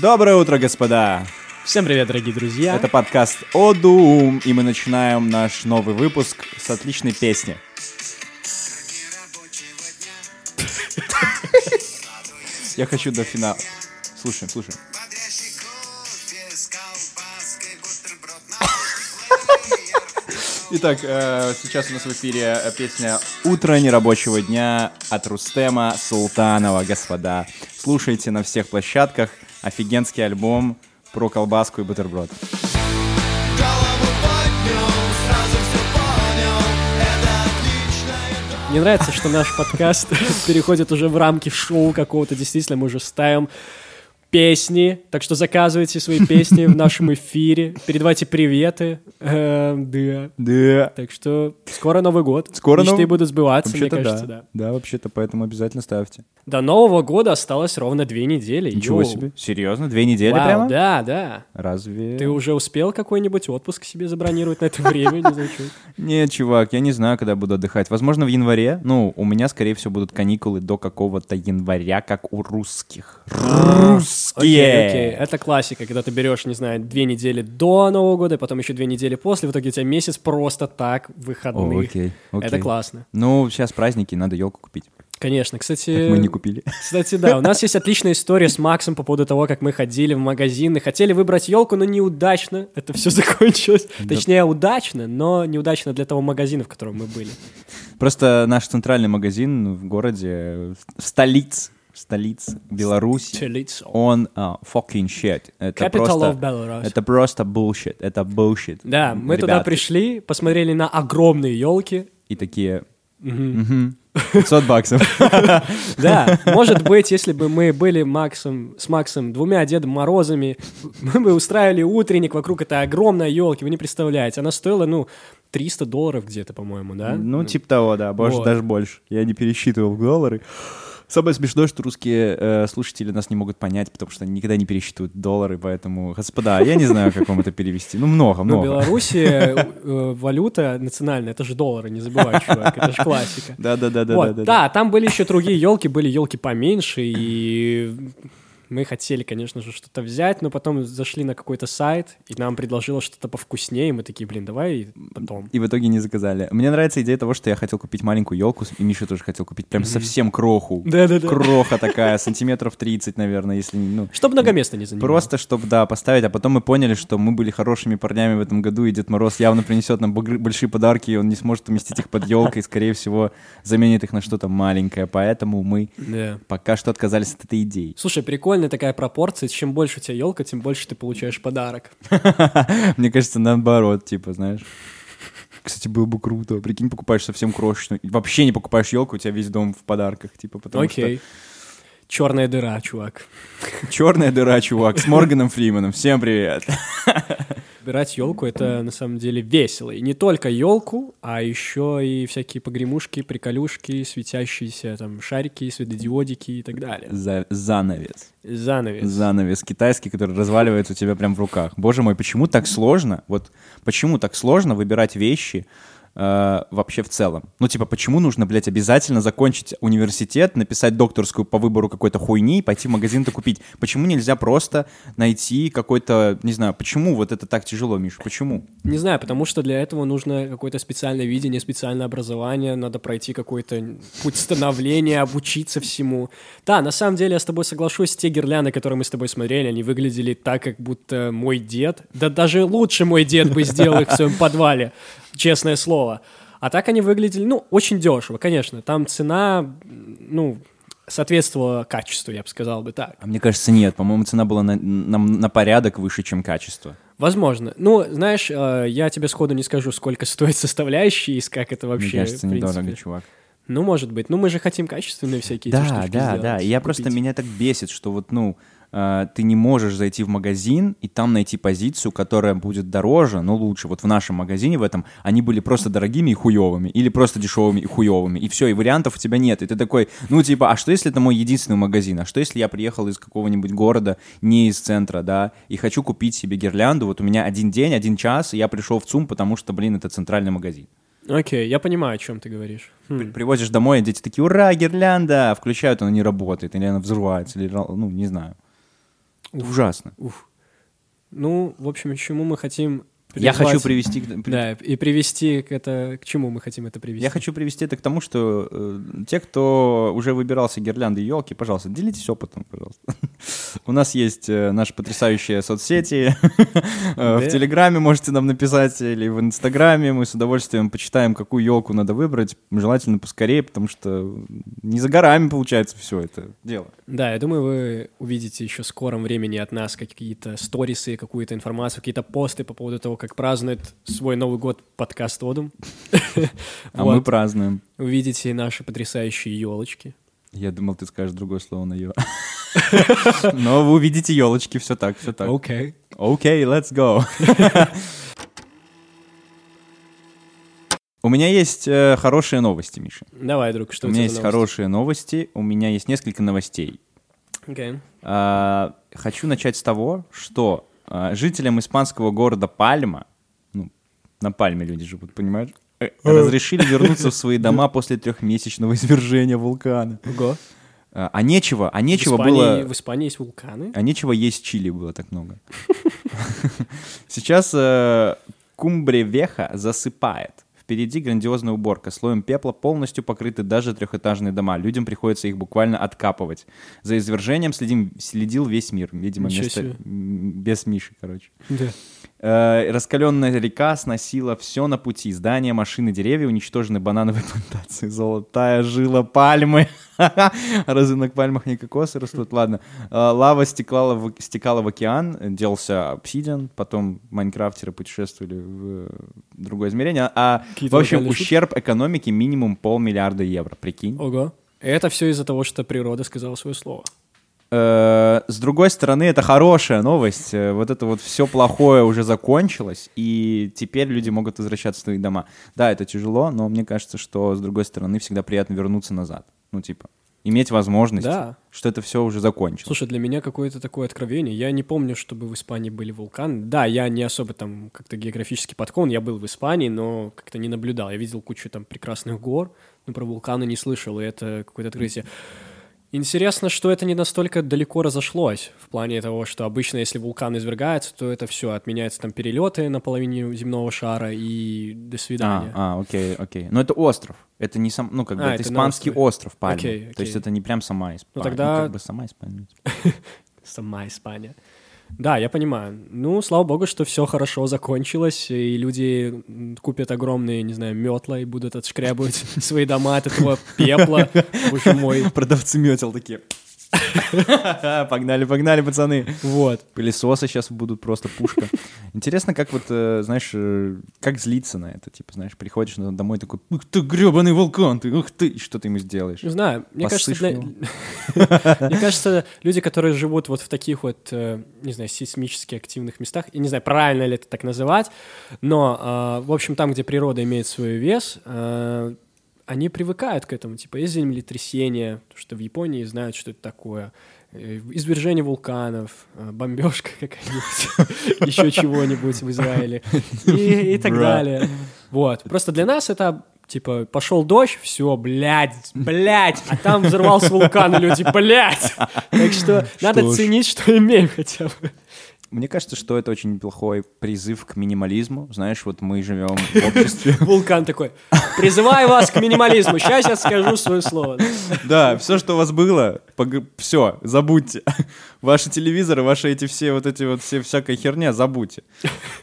Доброе утро, господа! Всем привет, дорогие друзья! Это подкаст Одум, и мы начинаем наш новый выпуск с отличной песни. Я хочу до финала. Слушаем, слушаем. Итак, э, сейчас у нас в эфире песня «Утро нерабочего дня» от Рустема Султанова, господа. Слушайте на всех площадках. Офигенский альбом про колбаску и бутерброд. Мне нравится, что наш подкаст переходит уже в рамки шоу какого-то. Действительно, мы уже ставим песни, так что заказывайте свои песни в нашем эфире, передавайте приветы, э, да. Да. Так что скоро Новый год, Скоро мечты будут сбываться, мне кажется, да. да. Вообще-то, поэтому обязательно ставьте. До Нового года осталось ровно две недели. Ничего себе. Серьезно? Две недели прямо? да, да. Разве? Ты уже успел какой-нибудь отпуск себе забронировать на это время? Не знаю. Нет, чувак, я не знаю, когда буду отдыхать. Возможно, в январе. Ну, у меня, скорее всего, будут каникулы до какого-то января, как у русских. Русские! Окей, окей. Это классика, когда ты берешь, не знаю, две недели до Нового года, потом еще две недели после, в итоге у тебя месяц просто так выходных. Окей, окей. Это классно. Ну, сейчас праздники, надо елку купить. Конечно, кстати... Так мы не купили. Кстати, да, у нас есть отличная история с Максом по поводу того, как мы ходили в магазины, хотели выбрать елку, но неудачно это все закончилось. Точнее, удачно, но неудачно для того магазина, в котором мы были. Просто наш центральный магазин в городе, в столице, в столице Беларуси, Челицо. он а, fucking shit. Это Capital просто, of Belarus. это просто bullshit. Это bullshit. Да, мы туда Ребята. пришли, посмотрели на огромные елки. И такие... «Мгм, 500 баксов. Да, может быть, если бы мы были Максом, с Максом двумя Дедом Морозами, мы бы устраивали утренник вокруг этой огромной елки, вы не представляете. Она стоила, ну, 300 долларов где-то, по-моему, да? Ну, типа того, да, может, даже больше. Я не пересчитывал в доллары. Самое смешное, что русские э, слушатели нас не могут понять, потому что они никогда не пересчитывают доллары, поэтому, господа, я не знаю, как вам это перевести. Ну, много, Ну, в много. Беларуси э, валюта национальная, это же доллары, не забывай, чувак, это же классика. Да, да, да, да, Вот, да, да. да, там были еще другие елки, были елки поменьше, и мы хотели, конечно же, что-то взять, но потом зашли на какой-то сайт, и нам предложило что-то повкуснее, и мы такие, блин, давай потом. И в итоге не заказали. Мне нравится идея того, что я хотел купить маленькую елку, и Миша тоже хотел купить прям совсем кроху. Да-да-да. Кроха такая, сантиметров 30, наверное, если, не- ну... Чтоб много места не занимало. Просто, чтобы, да, поставить, а потом мы поняли, что мы были хорошими парнями в этом году, и Дед Мороз явно принесет нам большие подарки, и он не сможет уместить их под елкой, и, скорее всего, заменит их на что-то маленькое, поэтому мы Да. пока что отказались от этой идеи. Слушай, прикольная такая пропорция. Чем больше у тебя елка, тем больше ты получаешь подарок. Мне кажется, наоборот, типа, знаешь. Кстати, было бы круто. Прикинь, покупаешь совсем крошечную. Вообще не покупаешь елку, у тебя весь дом в подарках, типа, потому Окей. Черная дыра, чувак. черная дыра, чувак, с Морганом Фриманом. Всем привет. Собирать елку это на самом деле весело. И не только елку, а еще и всякие погремушки, приколюшки, светящиеся там шарики, светодиодики и так далее. За- занавес. Занавес. Занавес китайский, который разваливается у тебя прям в руках. Боже мой, почему так сложно? Вот почему так сложно выбирать вещи э, вообще в целом? Ну, типа, почему нужно, блядь, обязательно закончить университет, написать докторскую по выбору какой-то хуйни и пойти в магазин это купить? Почему нельзя просто найти какой-то, не знаю, почему вот это так тяжело, Миш? Почему? Не знаю, потому что для этого нужно какое-то специальное видение, специальное образование, надо пройти какой-то путь становления, обучиться всему. Да, на самом деле я с тобой соглашусь, те гирлянды, которые мы с тобой смотрели, они выглядели так, как будто мой дед, да даже лучше мой дед бы сделал их в своем подвале, честное слово. А так они выглядели, ну, очень дешево, конечно. Там цена, ну, соответствовала качеству, я бы сказал бы так. А мне кажется, нет. По-моему, цена была на, на- на порядок выше, чем качество. Возможно. Ну, знаешь, э, я тебе сходу не скажу, сколько стоит составляющие и как это вообще, Мне кажется, недорого, чувак. Ну, может быть. Ну, мы же хотим качественные всякие эти Да, штучки да, сделать, да. И я просто купить. меня так бесит, что вот, ну, ты не можешь зайти в магазин и там найти позицию, которая будет дороже, но лучше. Вот в нашем магазине в этом они были просто дорогими и хуевыми, или просто дешевыми и хуевыми, и все, и вариантов у тебя нет. И ты такой, ну, типа, а что если это мой единственный магазин? А что если я приехал из какого-нибудь города, не из центра, да, и хочу купить себе гирлянду, вот у меня один день, один час, и я пришел в ЦУМ, потому что, блин, это центральный магазин. Окей, я понимаю, о чем ты говоришь. Хм. При- Привозишь домой, и дети такие, ура, гирлянда! Включают, она не работает, или она взрывается, или, ну, не знаю. Это ужасно. Уф. Ну, в общем, чему мы хотим Я хочу привести... к- Да, и привести к это... К чему мы хотим это привести? Я хочу привести это к тому, что э, те, кто уже выбирался гирлянды и елки, пожалуйста, делитесь опытом, пожалуйста. У нас есть э, наши потрясающие соцсети. Э, В. Телеграме можете нам написать или в Инстаграме. Мы с удовольствием почитаем, какую елку надо выбрать. Желательно поскорее, потому что не за горами получается все это дело. Да, я думаю, вы увидите еще в скором времени от нас какие-то сторисы, какую-то информацию, какие-то посты по поводу того, как празднует свой Новый год подкаст Одум. А мы празднуем. Увидите наши потрясающие елочки. Я думал, ты скажешь другое слово на ё. Но вы увидите елочки, все так, все так. Окей. Окей, let's go. У меня есть э, хорошие новости, Миша. Давай, друг, что у у меня тебя есть новости? хорошие новости, у меня есть несколько новостей. Окей. А, хочу начать с того, что жителям испанского города Пальма, ну, на Пальме люди живут, понимаешь, э, разрешили вернуться в свои дома после трехмесячного извержения вулкана. Ого. А а нечего, а нечего в Испании, было... В Испании есть вулканы? А нечего есть чили было так много. Сейчас э, Кумбре Веха засыпает. Впереди грандиозная уборка. Слоем пепла полностью покрыты даже трехэтажные дома. Людям приходится их буквально откапывать. За извержением следим, следил весь мир. Видимо, Ничего вместо, себе. без Миши, короче. Да. Э, раскаленная река сносила все на пути. Здания, машины, деревья, уничтожены банановые плантации. Золотая жила пальмы. Разве на пальмах не кокосы растут? Ладно. Э, лава стекала в, стекала в океан, делался обсидиан, потом майнкрафтеры путешествовали в э, другое измерение. А, в общем, ущерб экономике минимум полмиллиарда евро, прикинь. Ого. Это все из-за того, что природа сказала свое слово. Э, С другой стороны, это хорошая новость. Э, Вот это вот все плохое уже закончилось, и теперь люди могут возвращаться в свои дома. Да, это тяжело, но мне кажется, что с другой стороны всегда приятно вернуться назад. Ну, типа, иметь возможность, Да. что это все уже закончилось. Слушай, для меня какое-то такое откровение. Я не помню, чтобы в Испании были вулканы. Да, я не особо там как-то географически подкован. Я был в Испании, но как-то не наблюдал. Я видел кучу там прекрасных гор, но про вулканы не слышал, и это какое-то открытие. Интересно, что это не настолько далеко разошлось в плане того, что обычно, если вулкан извергается, то это все отменяется там перелеты на половине земного шара и до свидания. А, а, окей, окей. Но это остров. Это не сам, ну, как бы, А, это это испанский остров Пальма. Окей, То есть окей. это не прям сама Испания. тогда- как бы сама Испания. Сама Испания. Да, я понимаю. Ну, слава богу, что все хорошо закончилось, и люди купят огромные, не знаю, метла и будут отшкрябывать свои дома от этого пепла. Боже мой. Продавцы метел такие. Погнали, погнали, пацаны. Вот. Пылесосы сейчас будут просто пушка. Интересно, как вот, э, знаешь, э, как злиться на это. Типа, знаешь, приходишь домой такой, ух ты, гребаный вулкан, ты, ух ты, и что ты ему сделаешь? Не знаю, мне кажется, мне кажется, люди, которые живут вот в таких вот, э, не знаю, сейсмически активных местах, я не знаю, правильно ли это так называть, но, в общем, там, где природа имеет свой вес, они привыкают к этому, типа, есть землетрясение, потому что в Японии знают, что это такое, э, извержение вулканов, э, бомбежка какая-нибудь, еще чего-нибудь в Израиле и, так далее. Вот. Просто для нас это типа пошел дождь, все, блядь, блядь, а там взорвался вулкан, и люди, блядь. Так что надо ж. ценить, что имеем хотя бы. Мне кажется, что это очень плохой призыв к минимализму. Знаешь, вот мы живем в обществе. Вулкан такой, призываю вас к минимализму, сейчас я скажу свое слово. Да, все, что у вас было, все, забудьте. Ваши телевизоры, ваши эти все вот эти вот все всякая херня, забудьте.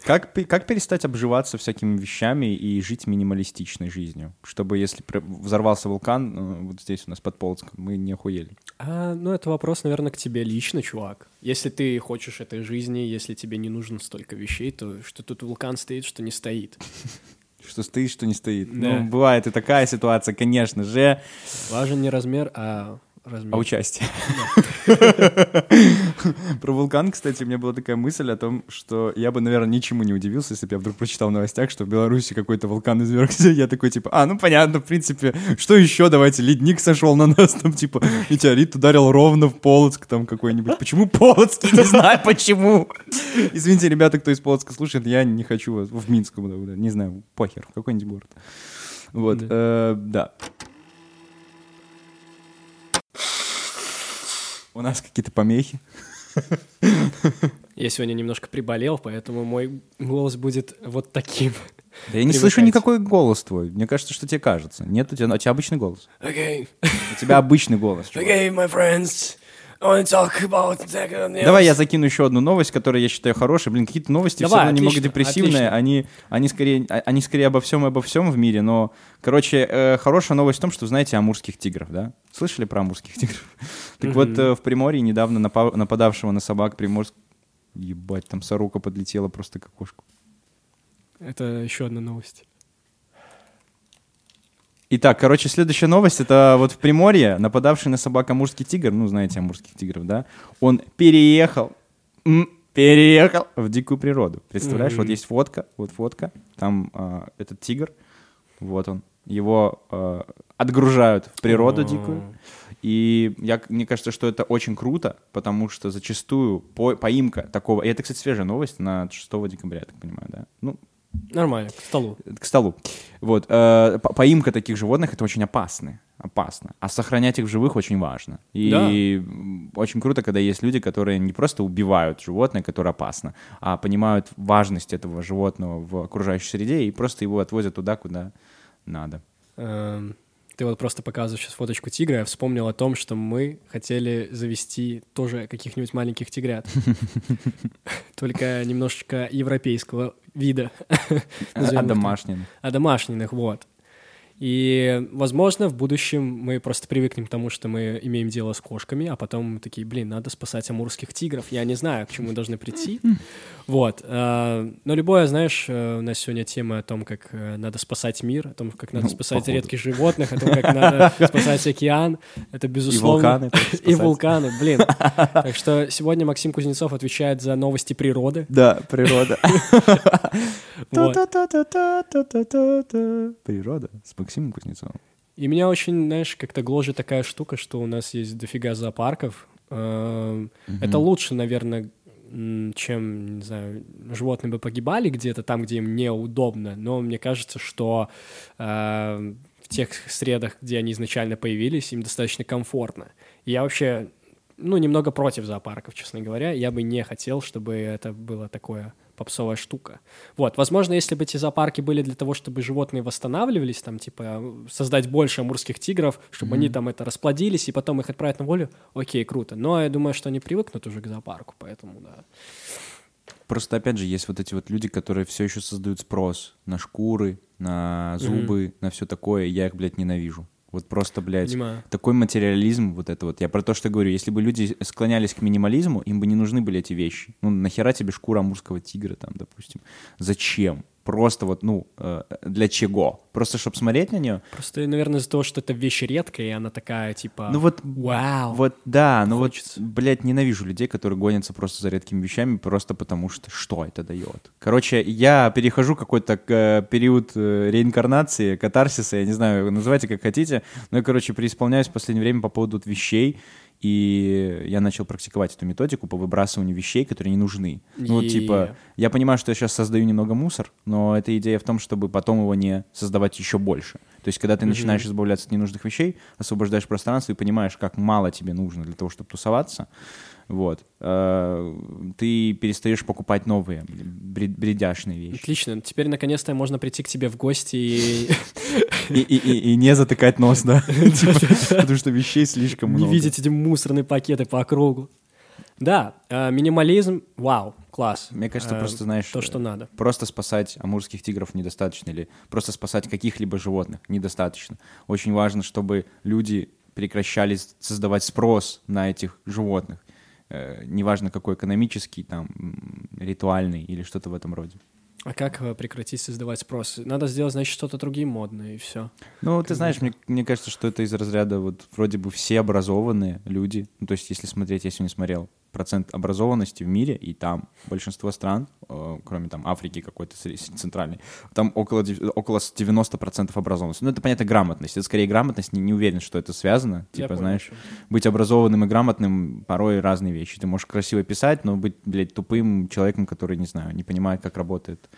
Как, как перестать обживаться всякими вещами и жить минималистичной жизнью? Чтобы если взорвался вулкан, э, вот здесь у нас под Полоцком, мы не охуели. А, ну, это вопрос, наверное, к тебе лично, чувак. Если ты хочешь этой жизни, если тебе не нужно столько вещей, то что тут вулкан стоит, что не стоит. Что стоит, что не стоит. Да. Ну, бывает и такая ситуация, конечно же. Важен не размер, а размер. А участие. Про вулкан, кстати, у меня была такая мысль о том, что я бы, наверное, ничему не удивился, если бы я вдруг прочитал в новостях, что в Беларуси какой-то вулкан извергся. Я такой, типа, а, ну понятно, в принципе, что еще, давайте, ледник сошел на нас, там, типа, метеорит ударил ровно в Полоцк, там, какой-нибудь. Почему Полоцк? Я не знаю, почему. Извините, ребята, кто из Полоцка слушает, я не хочу вас в Минск, не знаю, похер, в какой-нибудь город. Вот, Да. э, да. У нас какие-то помехи. Я сегодня немножко приболел, поэтому мой голос будет вот таким. Да я не слышу никакой голос твой. Мне кажется, что тебе кажется. Нет, у тебя, у тебя обычный голос. Okay. У тебя обычный голос. чувак. Okay, my friends. Talk about the Давай я закину еще одну новость, которую я считаю хорошей. Блин, какие-то новости Давай, все равно немного депрессивные. отлично. Они, они, скорее, а- они скорее обо всем и обо всем в мире. Но, короче, э, хорошая новость в том, что знаете амурских тигров, да? Слышали про амурских тигров? Так вот, э, в Приморье недавно напа- нападавшего на собак приморск... Ебать, там сорока подлетела просто к окошку. Это еще одна новость. Итак, короче, следующая новость. Это вот в Приморье нападавший на собак амурский тигр, ну, знаете амурских тигров, да? Он переехал, м, переехал в дикую природу. Представляешь, вот есть фотка, вот фотка, там а, этот тигр, вот он. Его а, отгружают в природу дикую. И я, мне кажется, что это очень круто, потому что зачастую по- поимка такого... И это, кстати, свежая новость на 6 декабря, я так понимаю, да? Ну, Нормально, к столу. к столу. Вот. э, по- поимка таких животных это очень опасно. Опасно. А сохранять их в живых очень важно. И Да. очень круто, когда есть люди, которые не просто убивают животное, которое опасно, а понимают важность этого животного в окружающей среде и просто его отвозят туда, куда надо. Эм, Ты вот просто показываешь сейчас фоточку тигра, я вспомнил о том, что мы хотели завести тоже каких-нибудь маленьких тигрят. Только немножечко европейского вида. А так. домашним. А домашних, вот. И, возможно, в будущем мы просто привыкнем к тому, что мы имеем дело с кошками, а потом мы такие, блин, надо спасать амурских тигров. Я не знаю, к чему мы должны прийти. Вот. э, Но любое, знаешь, э, у нас сегодня тема о том, как э, надо спасать мир, о том, как надо Ну, спасать походу. редких животных, о том, как надо спасать океан. Это безусловно. вулканы тоже И вулканы, блин. Так что сегодня Максим Кузнецов отвечает за новости природы. Да, природа. Природа с Максимом Кузнецовым. И меня очень, знаешь, как-то гложет такая штука, что у нас есть дофига зоопарков. Эм, Это лучше, наверное, чем, не знаю, животные бы погибали где-то там, где им неудобно. Но мне кажется, что э, в тех средах, где они изначально появились, им достаточно комфортно. И я вообще, ну, немного против зоопарков, честно говоря. Я бы не хотел, чтобы это было такое попсовая штука. Вот, возможно, если бы эти зоопарки были для того, чтобы животные восстанавливались, там, типа, создать больше амурских тигров, чтобы они там это расплодились и потом их отправить на волю, окей, круто. Но я думаю, что они привыкнут уже к зоопарку, поэтому, да. Просто, опять же, есть вот эти вот люди, которые все еще создают спрос на шкуры, на зубы, на все такое. Я их, блядь, ненавижу. Вот просто, блядь, Понимаю. такой материализм, вот это вот. Я про то, что говорю. Если бы люди склонялись к минимализму, им бы не нужны были эти вещи. Ну, нахера тебе шкура амурского тигра там, допустим? Зачем? Просто вот, ну, э, для чего? Просто, чтобы смотреть на нее? Просто, наверное, из-за того, что это вещь редкая, и она такая, типа, Ну вот, вау. вот, да, ну Хочется. вот, блядь, ненавижу людей, которые гонятся просто за редкими вещами, просто потому что что это дает. Короче, я перехожу какой-то э, период э, реинкарнации, катарсиса, я не знаю, называйте как хотите, но я, короче, преисполняюсь в последнее время по поводу вещей, и я начал практиковать эту методику по выбрасыванию вещей, которые не нужны. Ну, вот, типа, я понимаю, что я сейчас создаю немного мусор, но эта идея в том, чтобы потом его не создавать еще больше. То есть, когда ты начинаешь избавляться от ненужных вещей, освобождаешь пространство и понимаешь, как мало тебе нужно для того, чтобы тусоваться, вот, э, ты перестаешь покупать новые бред- бредяшные вещи. Отлично. Теперь, наконец-то, можно прийти к тебе в гости и И, и- и- и не затыкать нос, да? Типа, Потому что вещей слишком не много. видеть эти мусорные пакеты по кругу. Да, э, минимализм, вау, класс. Мне кажется, Э, просто, знаешь, То, что надо. Просто спасать амурских тигров недостаточно, или просто спасать каких-либо животных недостаточно. Очень важно, чтобы люди прекращали создавать спрос на этих животных. Э, неважно, какой экономический, там, ритуальный или что-то в этом роде. А как э, прекратить создавать спрос? Надо сделать, значит, что-то другим модное, и все. Ну, ты знаешь, мне, мне кажется, что это из разряда вот вроде бы все образованные люди. Ну, то есть, если смотреть, я сегодня смотрел процент образованности в мире, и там большинство стран, э, кроме там Африки какой-то центральной, там около, около 90% образованности. Ну, это, понятно, грамотность. Это скорее грамотность, не, не уверен, что это связано. Я Типа, понял, знаешь, быть образованным и грамотным порой разные вещи. Ты можешь красиво писать, но быть, блядь, тупым человеком, который, не знаю, не понимает, как работает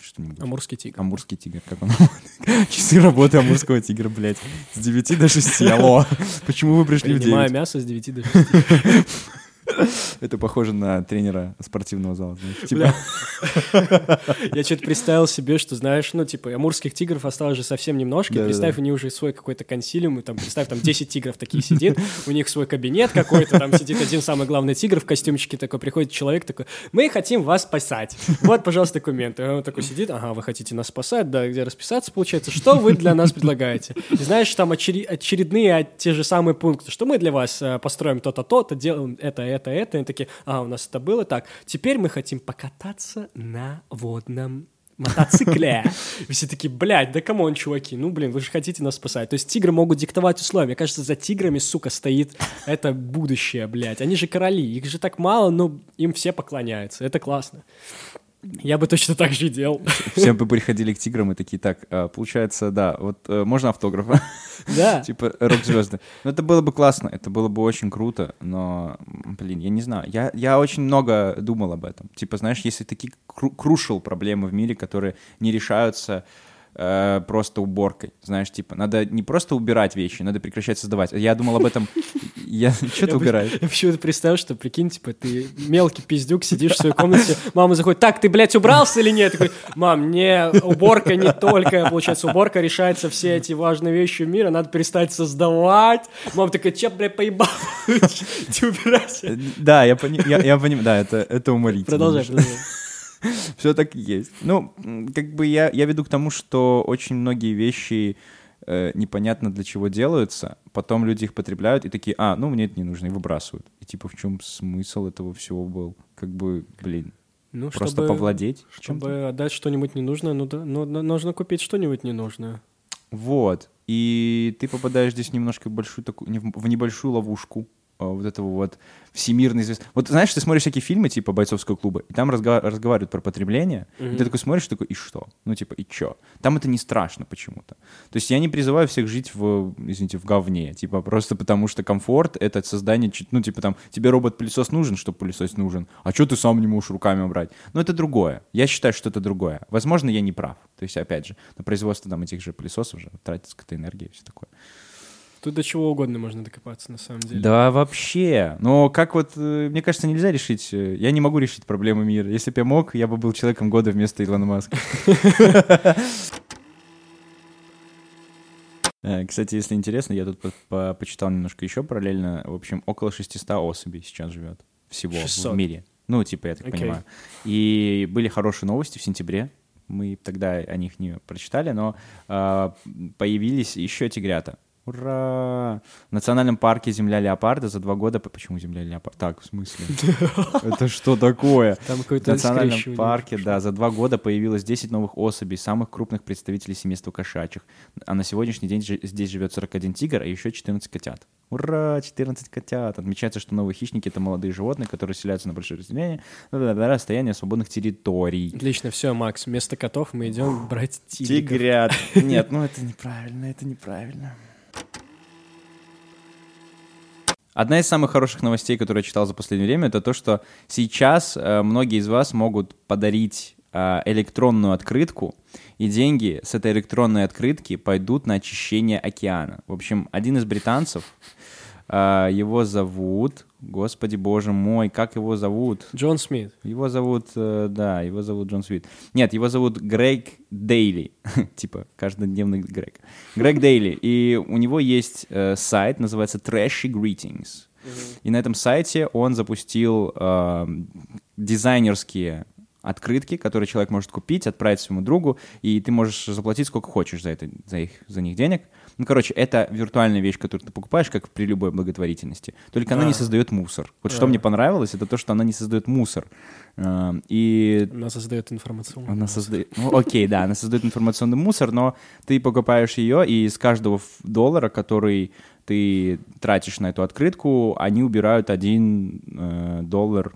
что-нибудь. Амурский тигр. Амурский тигр, как он Часы работы амурского тигра, блядь. С 9 до 6, алло. Почему вы пришли в Принимаю 9? мясо с 9 до 6. Это похоже на тренера спортивного зала. Типа, Я что-то представил себе, что, знаешь, ну, типа, амурских тигров осталось же совсем немножко. Представь, у них уже свой какой-то консилиум, и там, представь, там 10 тигров такие сидит, у них свой кабинет какой-то, там сидит один самый главный тигр в костюмчике такой, приходит человек такой, мы хотим вас спасать. Вот, пожалуйста, документы. И он такой сидит, ага, вы хотите нас спасать, да, где расписаться, получается, что вы для нас предлагаете? И знаешь, там очередные а, те же самые пункты, что мы для вас э, построим то-то, то-то, делаем это, это, это. И они такие, а, у нас это было так. Теперь мы хотим покататься на водном мотоцикле. И все такие, блядь, да come on, чуваки, ну, блин, вы же хотите нас спасать. То есть тигры могут диктовать условия. Мне кажется, за тиграми, сука, стоит это будущее, блядь. Они же короли, их же так мало, но им все поклоняются. Это классно. Я бы точно так же делал. все бы приходили к тиграм и такие, так, а, получается, да, вот э, можно автограф? Да. Типа рок-звезды. Ну, это было бы классно, это было бы очень круто, но, блин, я не знаю. Я, я очень много думал об этом. Типа, знаешь, если такие кру- крушил проблемы в мире, которые не решаются э, просто уборкой, знаешь, типа, надо не просто убирать вещи, надо прекращать создавать. Я думал об этом... Я... Что ты убираешь? Я почему-то представил, что, прикинь, типа, ты мелкий пиздюк, сидишь в своей комнате, мама заходит, так, ты, блядь, убрался или нет? Такой, мам, не, уборка не только, получается, уборка решается все эти важные вещи мира, надо перестать создавать. Мама такая, че, блядь, поебал? Ты убирайся. Да, я понимаю, да, это, это уморительно. Продолжай, продолжай. Все так и есть. Ну, как бы я, я веду к тому, что очень многие вещи э, непонятно для чего делаются, потом люди их потребляют и такие, а, ну мне это не нужно, и выбрасывают. И типа в чем смысл этого всего был? Как бы, блин, Ну, просто чтобы, повладеть чем-то? чтобы отдать что-нибудь ненужное, ну да, ну, ну, нужно купить что-нибудь ненужное. Вот. И ты попадаешь здесь немножко в большую такую, в небольшую ловушку вот этого вот всемирной звезды. Вот знаешь, ты смотришь всякие фильмы типа «Бойцовского клуба», и там разга- разговаривают про потребление, и ты такой смотришь, такой, и что? Ну, типа, и чё? Там это не страшно почему-то. То есть я не призываю всех жить в, извините, в говне, типа, просто потому что комфорт — это создание, ну, типа, там, тебе робот-пылесос нужен, чтобы пылесос нужен, а что ты сам не можешь руками убрать? Ну, это другое. Я считаю, что это другое. Возможно, я не прав. То есть, опять же, на производство там этих же пылесосов же тратится какая-то энергия и все такое. Тут до чего угодно можно докопаться, на самом деле. Да, вообще. Но как вот, э, мне кажется, нельзя решить, э, я не могу решить проблемы мира. Если бы я мог, я бы был человеком года вместо Илона Маска. Э, Кстати, если интересно, я тут по- по- почитал немножко еще параллельно. В общем, около 600 особей сейчас живет всего 600. в мире. Ну, типа, я так понимаю. И были хорошие новости в сентябре. Мы тогда о них не прочитали, но а, появились еще тигрята. Ура! В национальном парке Земля Леопарда за два года... Почему Земля Леопарда? Так, в смысле? Это что такое? Там В национальном парке, да, за два года появилось 10 новых особей, самых крупных представителей семейства кошачьих. А на сегодняшний день здесь живет 41 тигр, а еще 14 котят. Ура, 14 котят! Отмечается, что новые хищники — это молодые животные, которые селятся на большие расстояния, на расстояние свободных территорий. Отлично, все, Макс, вместо котов мы идем брать тигриков. Тигрят. Нет, ну это неправильно, это неправильно. Одна из самых хороших новостей, которую я читал за последнее время, это то, что сейчас э, многие из вас могут подарить э, электронную открытку, и деньги с этой электронной открытки пойдут на очищение океана. В общем, один из британцев, э, его зовут, господи боже мой, как его зовут? Джон Смит. Его зовут, э, да, его зовут Джон Свит. Нет, его зовут Грег Дейли, типа каждодневный Грег. Грег Дейли, и у него есть э, сайт, называется Trashy Greetings. И на этом сайте он запустил э, дизайнерские открытки, которые человек может купить, отправить своему другу, и ты можешь заплатить сколько хочешь за, это, за, их, за них денег. Ну, короче, это виртуальная вещь, которую ты покупаешь, как при любой благотворительности. Только она А. не создает мусор. Вот что А. мне понравилось, это то, что она не создает мусор. Э, И Она создает информационную. она создает... Ну, окей, да, она создает информационный мусор, но ты покупаешь ее, и из каждого доллара, который ты тратишь на эту открытку, они убирают один э, доллар.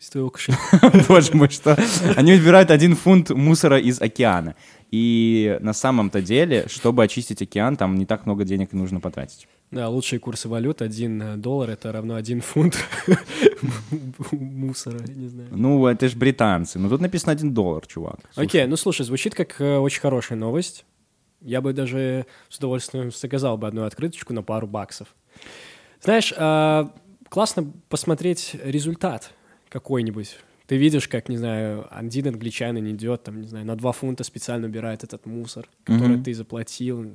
Из твоего кошелька. Боже мой, что? Они убирают один фунт мусора из океана. И на самом-то деле, чтобы очистить океан, там не так много денег нужно потратить. Да, лучшие курсы валют. Один э, доллар — это равно один фунт мусора, не знаю. Ну, это же британцы. Но тут написано один доллар, чувак. Окей, ну слушай, звучит как э, очень хорошая новость. Я бы даже с удовольствием заказал бы одну открыточку на пару баксов. Знаешь, а, классно посмотреть результат какой-нибудь. Ты видишь, как, не знаю, один англичанин идет, там, не знаю, на два фунта специально убирает этот мусор, который Мгм. ты заплатил.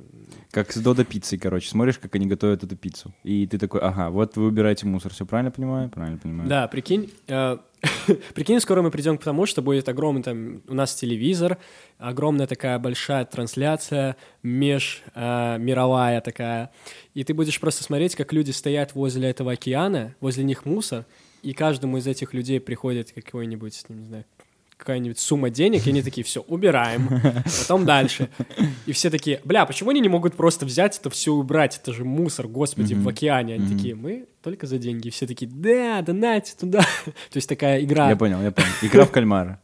Как с Додо пиццей, короче. Смотришь, как они готовят эту пиццу. И ты такой, ага, вот вы убираете мусор. Все правильно понимаю? Правильно понимаю. Да, прикинь, э, прикинь, скоро мы придем к тому, что будет огромный там у нас телевизор, огромная такая большая трансляция, меж э, такая, и ты будешь просто смотреть, как люди стоят возле этого океана, возле них мусор, и каждому из этих людей приходит какой-нибудь, не знаю, какая-нибудь сумма денег, и они такие, все, убираем, потом дальше. И все такие, бля, почему они не могут просто взять это все и убрать? Это же мусор, господи, в океане. Они такие, мы только за деньги. И все такие, да, донайте туда. То есть такая игра. Я понял, я понял. Игра в кальмара.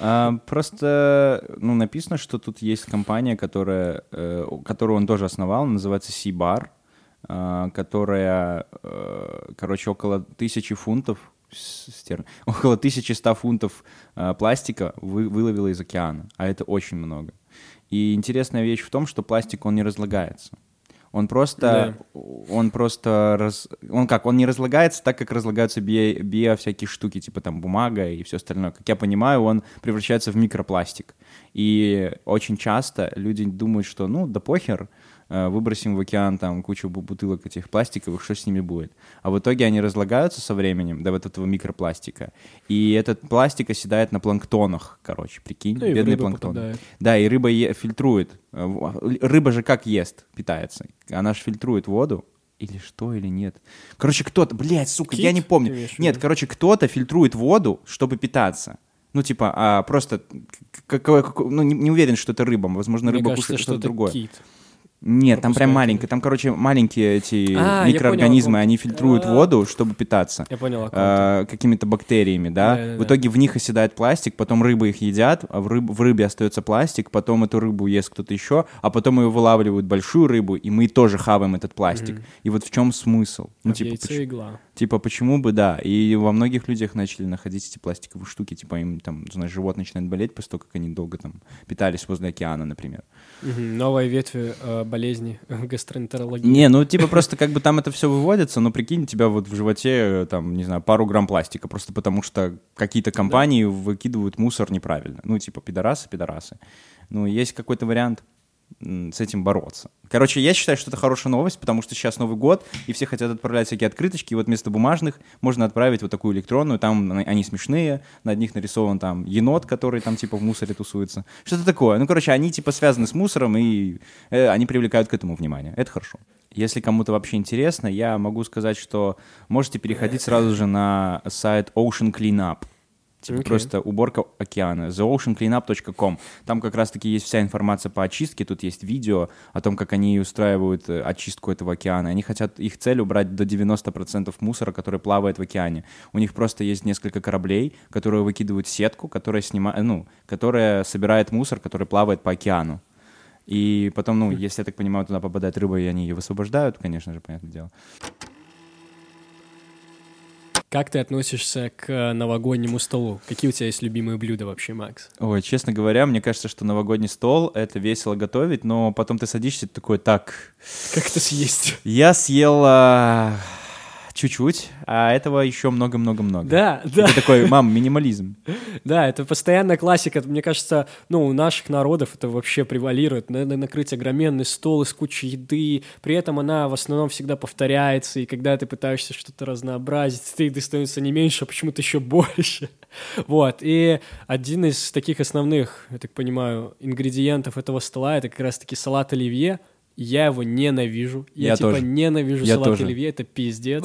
А, просто, ну, написано, что тут есть компания, которая, э, которую он тоже основал, называется Sea-Bar, а, которая, э, короче, около тысячи фунтов, стер- около 1100 фунтов э, пластика вы- выловила из океана, а это очень много. И интересная вещь в том, что пластик, он не разлагается. Он просто, он просто, раз- он как, он не разлагается так, как разлагаются био, био всякие штуки, типа там бумага и все остальное. Как я понимаю, он превращается в микропластик. И очень часто люди думают, что ну да похер, э, выбросим в океан там кучу бу- бутылок этих пластиковых, что с ними будет? А в итоге они разлагаются со временем до вот этого микропластика. И этот пластик оседает на планктонах, короче, прикинь, в бедный планктон. попадает. Да, и рыба е- фильтрует. Э, Рыба же как ест, питается? Она же фильтрует воду. Или что, или нет? Короче, кто-то, блядь, сука, я Кит, не помню. ты имеешь в Нет, виду? короче, кто-то фильтрует воду, чтобы питаться. Ну, типа, а, просто, к- к- к- ну, не, не уверен, что это рыба. Возможно, Мне рыба кажется, кушает что что-то другое. кит. Нет, там прям еду. Там, короче, маленькие эти А, микроорганизмы, понял. они фильтруют А. воду, чтобы питаться Я понял, э, какими-то бактериями, да? Да-да-да. В итоге в них оседает пластик, потом рыбы их едят, а в, рыб- в рыбе остается пластик, потом эту рыбу ест кто-то еще, а потом ее вылавливают большую рыбу, и мы тоже хаваем этот пластик. И вот в чем смысл? Ну, А типа, яйце поч- игла. типа, почему бы, да. И во многих людях начали находить эти пластиковые штуки, типа, им там, знаешь, живот начинает болеть после того, как они долго там питались возле океана, например. Мгм, Новая ветвь э, болезни гастроэнтерологии. Не, ну типа просто как бы там это все выводится, но прикинь, у тебя вот в животе э, там, не знаю, пару грамм пластика, просто потому что какие-то компании выкидывают мусор неправильно. Ну типа пидорасы, пидорасы. Ну есть какой-то вариант с этим бороться. Короче, я считаю, что это хорошая новость, потому что сейчас Новый год, и все хотят отправлять всякие открыточки, и вот вместо бумажных можно отправить вот такую электронную, там они- смешные, на них нарисован там енот, который там типа в мусоре тусуется. Что-то такое. Ну, короче, они типа связаны с мусором, и э, они привлекают к этому внимание. Это хорошо. Если кому-то вообще интересно, я могу сказать, что можете переходить сразу же на сайт Ocean Cleanup. Типа Окей. просто уборка океана. theoceancleanup.com. Там как раз-таки есть вся информация по очистке. Тут есть видео о том, как они устраивают э, очистку этого океана. Они хотят, их цель убрать до 90% мусора, который плавает в океане. У них просто есть несколько кораблей, которые выкидывают сетку, которая, снима... ну, которая собирает мусор, который плавает по океану. И потом, ну, если я так понимаю, туда попадает рыба, и они ее высвобождают, конечно же, понятное дело. Как ты относишься к э, новогоднему столу? Какие у тебя есть любимые блюда вообще, Макс? Ой, честно говоря, мне кажется, что новогодний стол — это весело готовить, но потом ты садишься и такой, так, Как это съесть? я съел чуть-чуть, а этого еще много-много-много. Да, И да, Ты такой, мам, минимализм. да, это постоянная классика. Мне кажется, ну, у наших народов это вообще превалирует. Надо накрыть огроменный стол из кучи еды. При этом она в основном всегда повторяется. И когда ты пытаешься что-то разнообразить, ты еды становится не меньше, а почему-то еще больше. Вот. И один из таких основных, я так понимаю, ингредиентов этого стола это как раз-таки салат оливье. Я его ненавижу. Я, Я типа тоже. ненавижу Я салат тоже. оливье, это пиздец.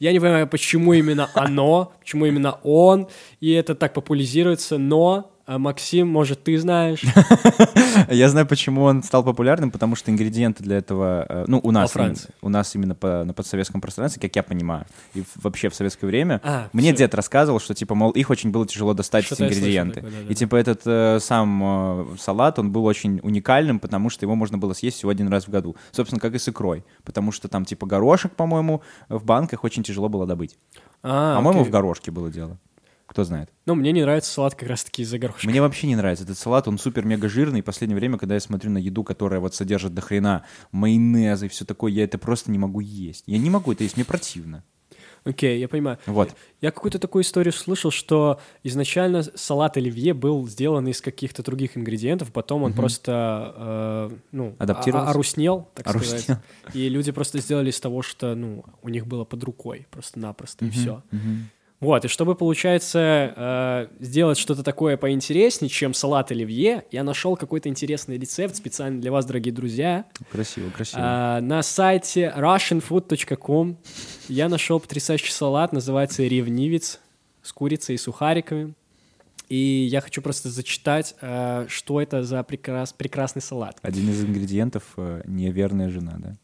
Я не понимаю, почему именно оно, почему именно он, и это так популяризируется, но, а, Максим, может, ты знаешь? Я знаю, почему он стал популярным, потому что ингредиенты для этого, э, ну, у нас, именно, у нас именно по, на подсоветском пространстве, как я понимаю, и вообще в советское время, А, мне всё. дед рассказывал, что, типа, мол, их очень было тяжело достать, эти ингредиенты. такое, да-да-да. и, типа, этот э, сам э, салат, он был очень уникальным, потому что его можно было съесть всего один раз в году. Собственно, как и с икрой. Потому что там, типа, горошек, по-моему, в банках очень тяжело было добыть. А, по-моему, в горошке было дело. Кто знает. Ну, мне не нравится салат как раз-таки из-за горошка. Мне вообще не нравится этот салат, он супер-мега жирный. И последнее время, когда я смотрю на еду, которая вот содержит до хрена майонеза и все такое, я это просто не могу есть. Я не могу это есть, мне противно. Окей, я понимаю. Вот. Я какую-то такую историю слышал, что изначально салат оливье был сделан из каких-то других ингредиентов, потом он просто, э, ну, Адаптировался? а- орустнел, так Орустнел. сказать. И люди просто сделали из того, что, ну, у них было под рукой, просто-напросто, и все. Мгм. Вот, и чтобы, получается, э, сделать что-то такое поинтереснее, чем салат оливье, я нашел какой-то интересный рецепт специально для вас, дорогие друзья. Красиво, красиво. А, на сайте russianfood.com я нашел потрясающий салат, называется «Ревнивец» с курицей и сухариками. И я хочу просто зачитать, э, что это за прекрас- прекрасный салат. Один из ингредиентов э, неверная жена, да?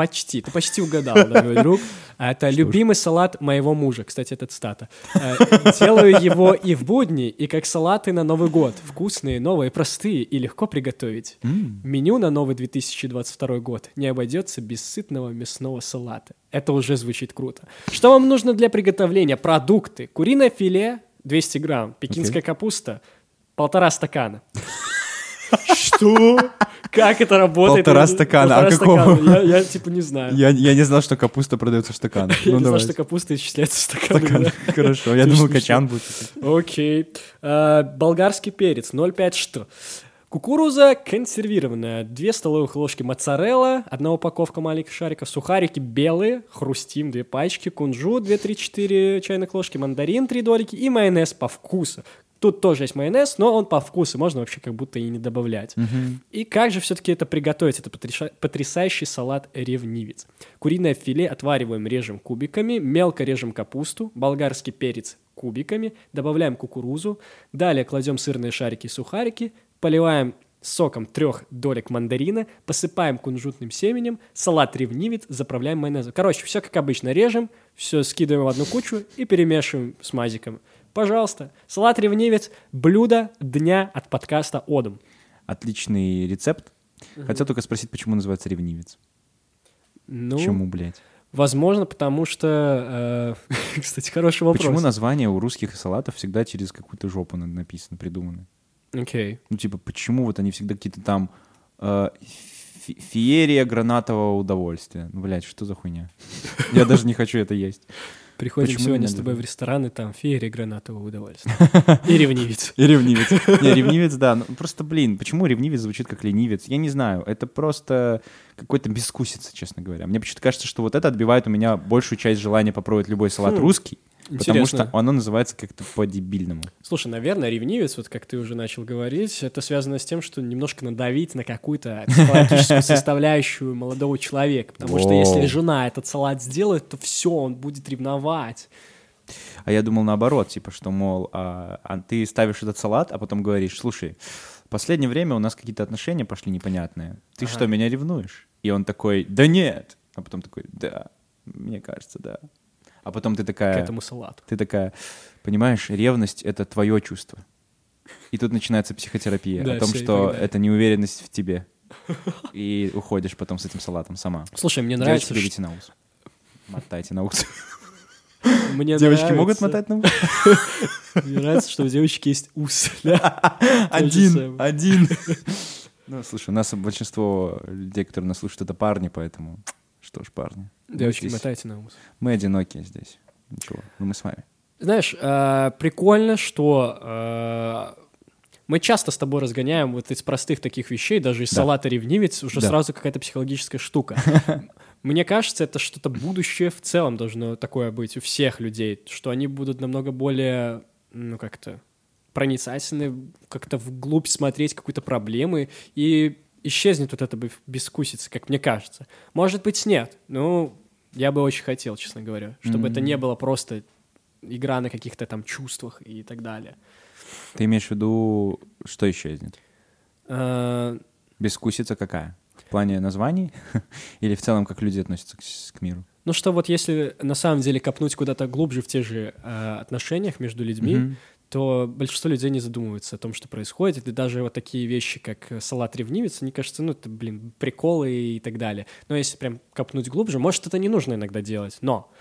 Почти, ты почти угадал, дорогой друг. А Это любимый салат моего мужа, кстати, это цитата. Э, Делаю его и в будни, и как салаты на Новый год. Вкусные, новые, простые и легко приготовить. Меню на новый 2022 год не обойдется без сытного мясного салата. Это уже звучит круто. Что вам нужно для приготовления? Продукты. Куриное филе 200 грамм, пекинская капуста полтора стакана. Что? Как это работает? Полтора стакана, а полтора какого? стакана. Я, я, типа не знаю. Я, я не знал, что капуста продается в стаканах. Я Ну, не знал, что капуста исчисляется в стаканы. Стакан. да. Хорошо, я думал, качан будет. Окей. А, болгарский перец 0,5 что? Кукуруза консервированная, 2 столовых ложки моцарелла, одна упаковка маленьких шариков, сухарики белые, хрустим 2 пачки, кунжут 2-3-4 чайных ложки, мандарин 3 долики и майонез по вкусу. Тут тоже есть майонез, но он по вкусу, можно вообще как будто и не добавлять. И как же все-таки это приготовить? Это потрясающий салат ревнивец. Куриное филе отвариваем, режем кубиками, мелко режем капусту, болгарский перец кубиками, добавляем кукурузу, далее кладем сырные шарики и сухарики, поливаем соком трех долек мандарина, посыпаем кунжутным семенем, салат ревнивец, заправляем майонезом. Короче, все как обычно, режем, все скидываем в одну кучу и перемешиваем с мазиком. Пожалуйста, салат ревнивец – блюдо дня от подкаста «Одум». Отличный рецепт. Хотел только спросить, почему называется ревнивец? Ну, Почему, блядь? Возможно, потому что... э, Кстати, хороший вопрос. Почему название у русских салатов всегда через какую-то жопу на- написано, придумано? Окей. Ну, типа, почему вот они всегда какие-то там э, феерия гранатового удовольствия? Ну, блядь, что за хуйня? Я даже не хочу это есть. Приходим Почему сегодня с тобой в ресторан, и там феерия гранатового удовольствия. И ревнивец. И ревнивец. Не, ревнивец, да. Ну, просто, блин, почему ревнивец звучит как ленивец? Я не знаю. Это просто какой-то бескусица, честно говоря. Мне почему-то кажется, что вот это отбивает у меня большую часть желания попробовать любой салат Хм, русский, потому интересно. что оно называется как-то по-дебильному. Слушай, наверное, ревнивец, вот как ты уже начал говорить, это связано с тем, что немножко надавить на какую-то психологическую составляющую молодого человека. Потому что если жена этот салат сделает, то все, он будет ревновать. А я думал наоборот, типа, что, мол, а, а ты ставишь этот салат, а потом говоришь, слушай, в последнее время у нас какие-то отношения пошли непонятные. Ты Ага. что, меня ревнуешь? И он такой, да нет. А потом такой, да, мне кажется, да. А потом ты К такая, этому салату. ты такая, понимаешь, ревность — это твое чувство. И тут начинается психотерапия Да, о том, что это неуверенность в тебе. И уходишь потом с этим салатом сама. Слушай, мне Девочки, нравится... берите на ус. Мотайте на ус. Мне Девочки могут мотать на ус? Мне нравится, что у девочки есть ус. Один, один. Ну, слушай, у нас большинство людей, которые нас слушают, это парни, поэтому что ж, парни. Мы Девочки, здесь- мотайте на ус. Мы одинокие здесь. Ничего, ну мы с вами. Знаешь, э, прикольно, что э, мы часто с тобой разгоняем вот из простых таких вещей, даже из Да. салата ревнивец, уже Да. сразу какая-то психологическая штука. Мне кажется, это что-то будущее в целом должно такое быть у всех людей, что они будут намного более, ну как-то, проницательны, как-то вглубь смотреть какие-то проблемы, и исчезнет вот эта бескусица, как мне кажется. Может быть, нет, но я бы очень хотел, честно говоря, чтобы это не было просто игра на каких-то там чувствах и так далее. Ты имеешь в виду, что исчезнет? Э, Бескусица какая? В плане названий? Или в целом, как люди относятся к, к миру? Ну что вот если на самом деле копнуть куда-то глубже в те же э, отношениях между людьми, Мгм. То большинство людей не задумываются о том, что происходит, и даже вот такие вещи, как э, салат ревнивец, мне кажется, ну это, блин, приколы и так далее. Но если прям копнуть глубже, может, это не нужно иногда делать, но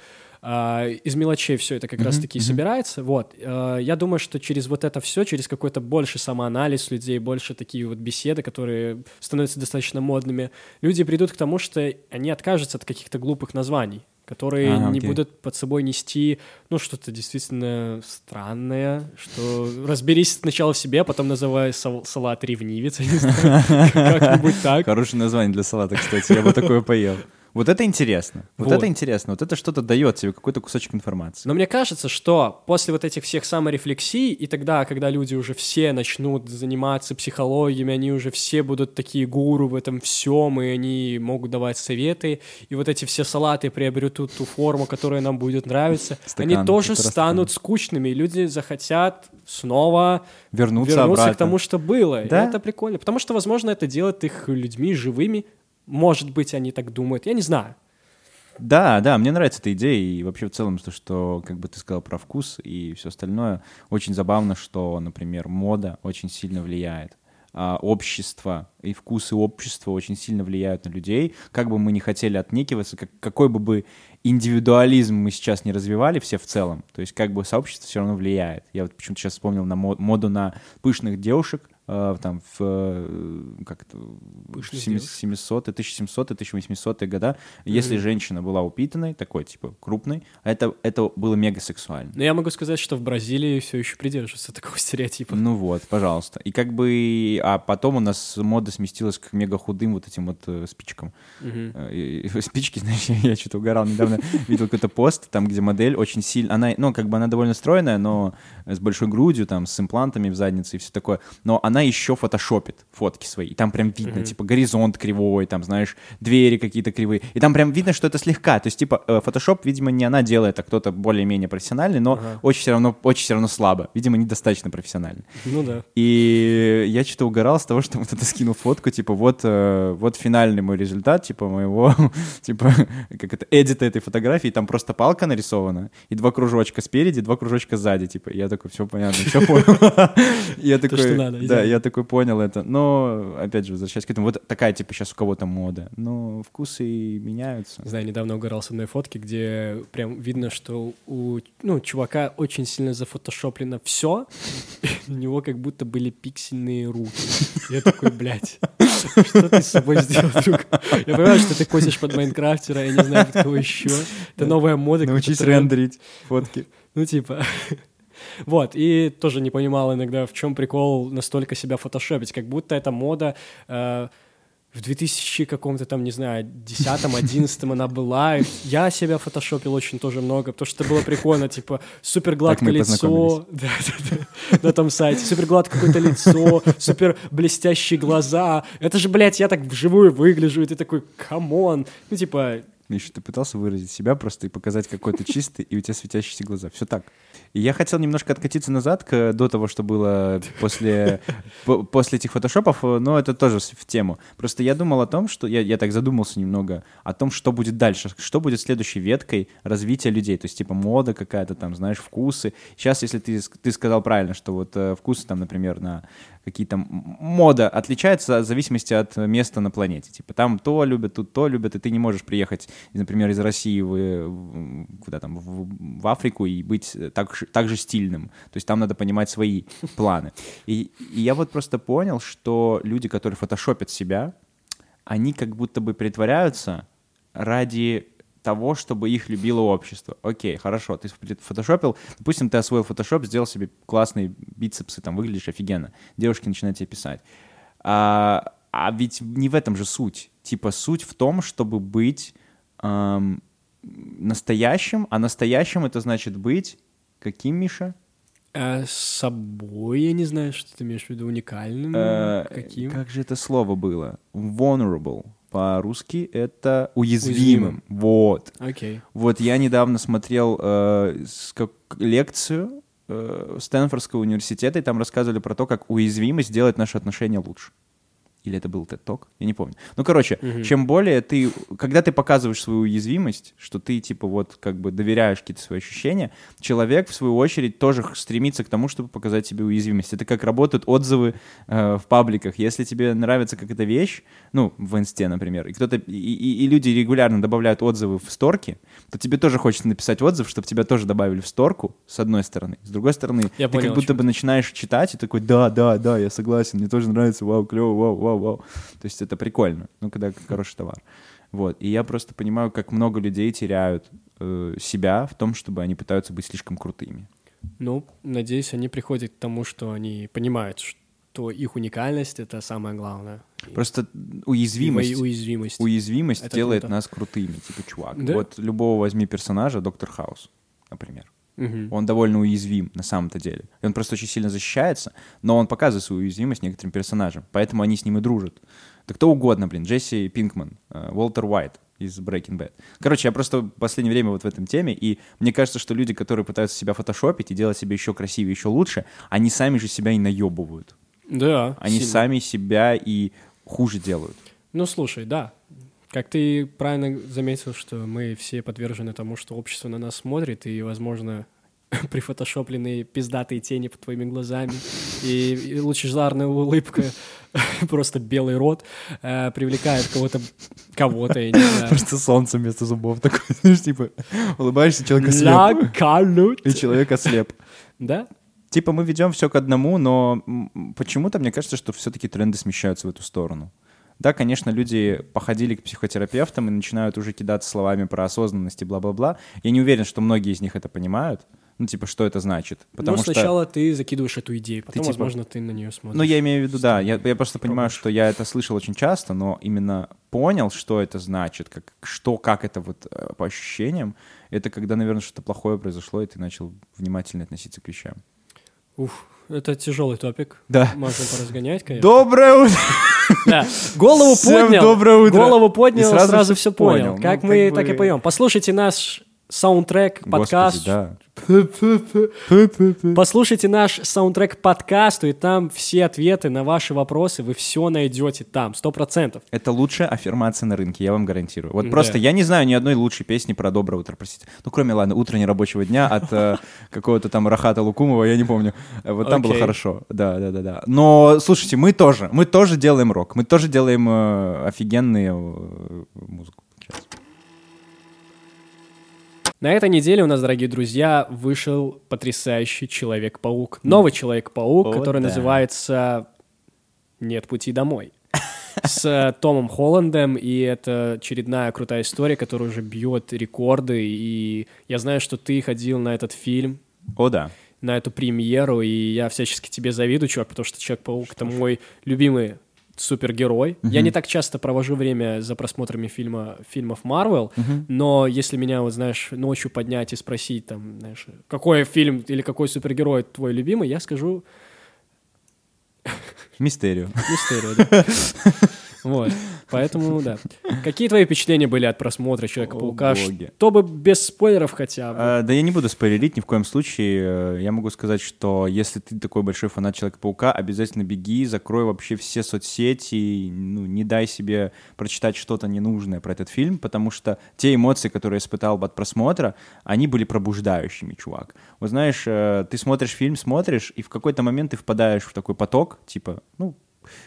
а, из мелочей все это как Мгм, раз-таки мгм. собирается. Вот. А, я думаю, что через вот это все, через какой-то больше самоанализ людей, больше такие вот беседы, которые становятся достаточно модными, люди придут к тому, что они откажутся от каких-то глупых названий, которые А, не окей. будут под собой нести, ну, что-то действительно странное, что разберись сначала в себе, а потом называй сал- салат ревнивец, я не знаю, как-нибудь так. Хорошее название для салата, кстати, я бы такое поел. Вот это интересно. Вот, Вот. это интересно. Вот это что-то дает тебе, какой-то кусочек информации. Но мне кажется, что после вот этих всех саморефлексий, и тогда, когда люди уже все начнут заниматься психологиями, они уже все будут такие гуру в этом всем, и они могут давать советы, и вот эти все салаты приобретут ту форму, которая нам будет нравиться, Стакан, они тоже станут скучными, и люди захотят снова Вернуться, вернуться обратно. к тому, что было. И Да? это прикольно, потому что, возможно, это делает их людьми живыми, может быть, они так думают, я не знаю. Да, да, мне нравится эта идея, и вообще в целом то, что, как бы ты сказал про вкус и все остальное, очень забавно, что, например, мода очень сильно влияет. А общество и вкусы общества очень сильно влияют на людей. Как бы мы ни хотели отнекиваться, как, какой бы бы индивидуализм мы сейчас не развивали все в целом, то есть как бы сообщество все равно влияет. Я вот почему-то сейчас вспомнил на мо- моду на пышных девушек, там в э, как это, Пышных 700 1700 1800 года, если женщина была упитанной, такой типа крупной, это это было мега сексуально. Но я могу сказать, что в Бразилии все еще придерживаются такого стереотипа. Ну вот, пожалуйста. И как бы, а потом у нас мода сместилась к мега худым вот этим вот э, спичкам. Э, и- и спички, знаешь, я, что-то угорал недавно, видел какой-то пост, там, где модель очень сильно, она, ну, как бы она довольно стройная, но с большой грудью, там, с имплантами в заднице и все такое, но она еще фотошопит фотки свои, и там прям видно, типа, горизонт кривой, там, знаешь, двери какие-то кривые, и там прям видно, что это слегка, то есть, типа, э, фотошоп, видимо, не она делает, а кто-то более-менее профессиональный, но Ага. очень все равно, очень все равно слабо, видимо, недостаточно профессиональный. Ну да. И я что-то угорал с того, что вот это скинул фотку, типа, вот, э, вот финальный мой результат, типа, моего, типа, как это, эдита этой фотографии, там просто палка нарисована, и два кружочка спереди, два кружочка сзади, типа, я такой, все понятно, все понял. Я такой, да. Я такой понял это. Но, опять же, возвращаясь к этому, вот такая, типа, сейчас у кого-то мода, но вкусы меняются. Не знаю, недавно угорал с одной фотки, где прям видно, что у ну, чувака очень сильно зафотошоплено все, у него как будто были пиксельные руки. Я такой, блядь, что ты с собой сделал, друг? Я понимаю, что ты косишь под Майнкрафтера, я не знаю, под кого еще. Это новая мода. Научись рендерить фотки. Ну, типа... Вот, и тоже не понимал иногда, в чем прикол настолько себя фотошопить, как будто эта мода э, в 2000 каком-то там, не знаю, 10-11 она была. Я себя фотошопил очень тоже много, потому что это было прикольно, типа, супер гладкое лицо. Да, да, да, на том сайте. Супер гладкое какое-то лицо, супер блестящие глаза. Это же, блядь, я так вживую выгляжу, и ты такой, come on. Ну, типа, Миша, ты пытался выразить себя просто и показать, какой ты чистый, и у тебя светящиеся глаза. Все так. И я хотел немножко откатиться назад к, до того, что было после, по- после этих фотошопов, но это тоже в тему. Просто я думал о том, что... Я, я так задумался немного о том, что будет дальше, что будет следующей веткой развития людей. То есть, типа, мода какая-то там, знаешь, вкусы. Сейчас, если ты, ты сказал правильно, что вот э, вкусы там, например, на какие-то... Мода отличается в зависимости от места на планете. Типа, там то любят, тут то любят, и ты не можешь приехать, например, из России в, куда там, в, в Африку и быть так, так же стильным. То есть там надо понимать свои планы. И, и я вот просто понял, что люди, которые фотошопят себя, они как будто бы притворяются ради того, чтобы их любило общество. Окей, хорошо, ты фотошопил, допустим, ты освоил фотошоп, сделал себе классные бицепсы, там выглядишь офигенно, девушки начинают тебе писать. А, а ведь не в этом же суть. Типа суть в том, чтобы быть эм, настоящим, а настоящим это значит быть каким, Миша? э, с собой, я не знаю, что ты имеешь в виду, уникальным, Э, каким. Как же это слово было? Vulnerable. По-русски это уязвимым. Уязвимым. Вот. Окей. Вот я недавно смотрел э, как- лекцию э, Стэнфордского университета, и там рассказывали про то, как уязвимость делает наши отношения лучше. Или это был TED Talk? Я не помню. Ну, короче, Мгм. чем более ты... Когда ты показываешь свою уязвимость, что ты, типа, вот, как бы доверяешь какие-то свои ощущения, человек, в свою очередь, тоже стремится к тому, чтобы показать себе уязвимость. Это как работают отзывы э, в пабликах. Если тебе нравится какая-то вещь, ну, в инсте, например, и кто-то... И, и- и люди регулярно добавляют отзывы в сторки, то тебе тоже хочется написать отзыв, чтобы тебя тоже добавили в сторку, с одной стороны. С другой стороны, Я ты понял, как будто бы начинаешь читать и такой, да, да, да, я согласен, мне тоже нравится, вау, клево, вау, вау, вау. То есть это прикольно, ну, когда хороший товар. Вот, и я просто понимаю, как много людей теряют э, себя в том, чтобы они пытаются быть слишком крутыми. Ну, надеюсь, они приходят к тому, что они понимают, что их уникальность — это самое главное. Просто уязвимость, уязвимость. уязвимость Это делает круто. нас крутыми, типа, чувак. Да? Вот любого возьми персонажа, Доктор Хаус, например. Мгм. Он довольно уязвим на самом-то деле. И он просто очень сильно защищается, но он показывает свою уязвимость некоторым персонажам, поэтому они с ним и дружат. Да кто угодно, блин, Джесси Пинкман, э, Уолтер Уайт из Breaking Bad. Короче, я просто в последнее время вот в этом теме, и мне кажется, что люди, которые пытаются себя фотошопить и делать себя еще красивее, еще лучше, они сами же себя и наебывают. Да. Они сильно. сами себя и хуже делают. Ну, слушай, да. Как ты правильно заметил, что мы все подвержены тому, что общество на нас смотрит, и, возможно, прифотошопленные пиздатые тени под твоими глазами и, и лучезарная улыбка, просто белый рот, э, привлекает кого-то, кого-то, я не знаю. Просто солнце вместо зубов такое, знаешь, типа, улыбаешься, человек калют. и человек ослеп. Да? Типа мы ведем все к одному, но почему-то мне кажется, что все-таки тренды смещаются в эту сторону. Да, конечно, люди походили к психотерапевтам и начинают уже кидаться словами про осознанность и бла-бла-бла. Я не уверен, что многие из них это понимают. Ну, типа, что это значит. Потому ну, что... сначала ты закидываешь эту идею, потом, типа- возможно, ты на нее смотришь. Ну, я имею в виду, да. Я, я просто понимаю, что я это слышал очень часто, но именно понял, что это значит, как, что, как это вот э, по ощущениям, это когда, наверное, что-то плохое произошло, и ты начал внимательно относиться к вещам. Уф, это тяжелый топик. Да. Можно поразгонять, конечно. Доброе утро! Да. Голову Всем поднял. доброе утро. Голову поднял, И сразу, сразу все понял. понял. Как Ну, мы так и поем. Послушайте наш саундтрек, подкаст. Да. Послушайте наш саундтрек к подкасту, и там все ответы на ваши вопросы вы все найдете там, сто процентов. Это лучшая аффирмация на рынке, я вам гарантирую. Вот Да. просто я не знаю ни одной лучшей песни про доброе утро, простите. Ну, кроме, ладно, утро нерабочего дня от э, какого-то там Рахата Лукумова, я не помню. Вот там было хорошо. Да, да, да, да. Но, слушайте, мы тоже, мы тоже делаем рок, мы тоже делаем э, офигенную э, музыку. Сейчас. На этой неделе у нас, дорогие друзья, вышел потрясающий Человек-паук. Новый Человек-паук, О, который да. называется «Нет пути домой». С э, Томом Холландом, и это очередная крутая история, которая уже бьет рекорды, и я знаю, что ты ходил на этот фильм, О, да. на эту премьеру, и я всячески тебе завидую, чувак, потому что Человек-паук — это мой любимый супергерой. Я не так часто провожу время за просмотрами фильма, фильмов Марвел, но если меня, вот знаешь, ночью поднять и спросить, там, знаешь, какой фильм или какой супергерой твой любимый, я скажу Мистерию. Мистерию, да. Вот, поэтому, да. Какие твои впечатления были от просмотра Человека-паука? Чтобы без спойлеров хотя бы. А, Да я не буду спойлерить ни в коем случае. Э, Я могу сказать, что если ты такой большой фанат Человека-паука, обязательно беги, закрой вообще все соцсети, ну, не дай себе прочитать что-то ненужное про этот фильм, потому что те эмоции, которые я испытал от просмотра, они были пробуждающими, чувак. Вот знаешь, э, ты смотришь фильм, смотришь, и в какой-то момент ты впадаешь в такой поток, типа, ну,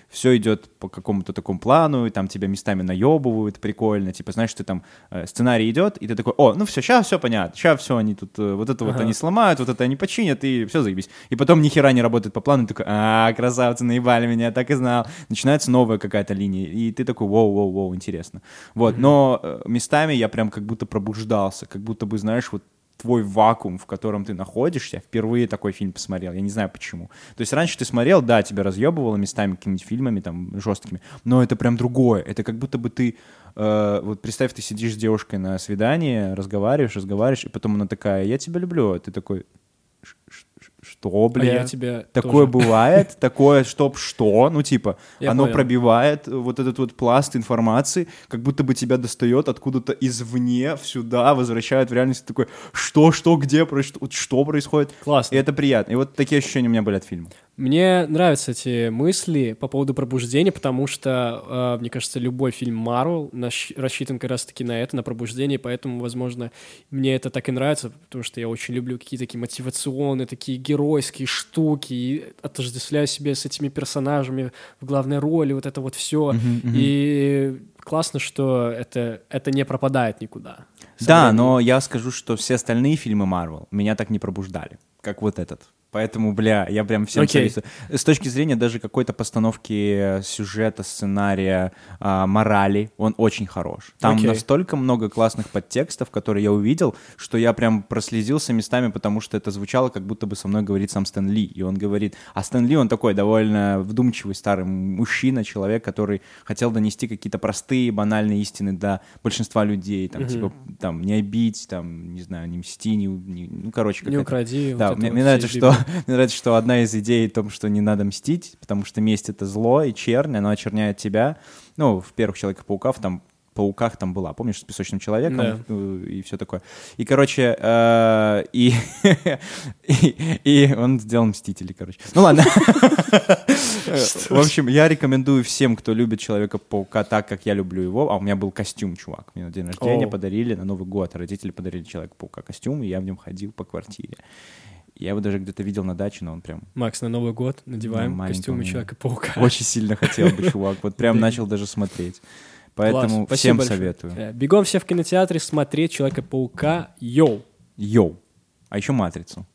все идет по какому-то такому плану, и там тебя местами наебывают, прикольно, типа, знаешь, ты там, э, сценарий идет, и ты такой, о, ну все, сейчас все понятно, сейчас все они тут, э, вот это вот Ага. они сломают, вот это они починят, и все заебись. И потом ни хера не работает по плану, и ты такой, а, красавцы, наебали меня, так и знал. Начинается новая какая-то линия, и ты такой, воу-воу-воу, интересно. Вот, но э, местами я прям как будто пробуждался, как будто бы, знаешь, вот твой вакуум, в котором ты находишься, впервые такой фильм посмотрел. Я не знаю почему. То есть раньше ты смотрел, да, тебя разъебывало местами какими-нибудь фильмами там жесткими, но это прям другое. Это как будто бы ты, э, вот представь, ты сидишь с девушкой на свидании, разговариваешь, разговариваешь, и потом она такая, я тебя люблю, а ты такой, «Ш- что, А бля? я тебя Такое тоже. бывает, такое, чтоб что, ну типа, Я оно понял. пробивает вот этот вот пласт информации, как будто бы тебя достает откуда-то извне сюда, возвращает в реальность, такой, что, что, где, вот что происходит, Классно. и это приятно. И вот такие ощущения у меня были от фильма. Мне нравятся эти мысли по поводу пробуждения, потому что, э, мне кажется, любой фильм Марвел рассчитан как раз-таки на это, на пробуждение, поэтому, возможно, мне это так и нравится, потому что я очень люблю какие-то такие мотивационные, такие геройские штуки, и отождествляю себя с этими персонажами в главной роли, вот это вот все. И классно, что это, это не пропадает никуда. Да, но я скажу, что все остальные фильмы Марвел меня так не пробуждали, как вот этот. Поэтому, бля, я прям всем Окей. советую. С точки зрения даже какой-то постановки э, сюжета, сценария, а, морали, он очень хорош. Там Окей. настолько много классных подтекстов, которые я увидел, что я прям прослезился местами, потому что это звучало, как будто бы со мной говорит сам Стэн Ли. И он говорит... А Стэн Ли, он такой довольно вдумчивый старый мужчина, человек, который хотел донести какие-то простые, банальные истины до большинства людей. Там, типа, там, не обидь, там, не знаю, не мсти, не... не- ну, короче, Не укради. да, вот мне, мне нравится, что, мне нравится, что одна из идей в том, что не надо мстить, потому что месть — это зло и чернь, оно очерняет тебя. Ну, в первых Человека-пауках там пауках там была, помнишь, с песочным человеком Да. э, и все такое. И, короче, э, и, и, и он сделал Мстители, короче. Ну ладно. В общем, я рекомендую всем, кто любит Человека-паука так, как я люблю его. А у меня был костюм, чувак. Мне на день рождения подарили на Новый год. Родители подарили Человека-паука костюм, и я в нем ходил по квартире. Я его даже где-то видел на даче, но он прям Макс, на Новый год надеваем маленького костюмы. Человека-паука. очень сильно хотел бы, чувак. Вот прям Да. начал даже смотреть. Поэтому Класс, всем большое. советую. Э, Бегом все в кинотеатре смотреть Человека-паука. Йоу. Йоу. А еще «Матрицу».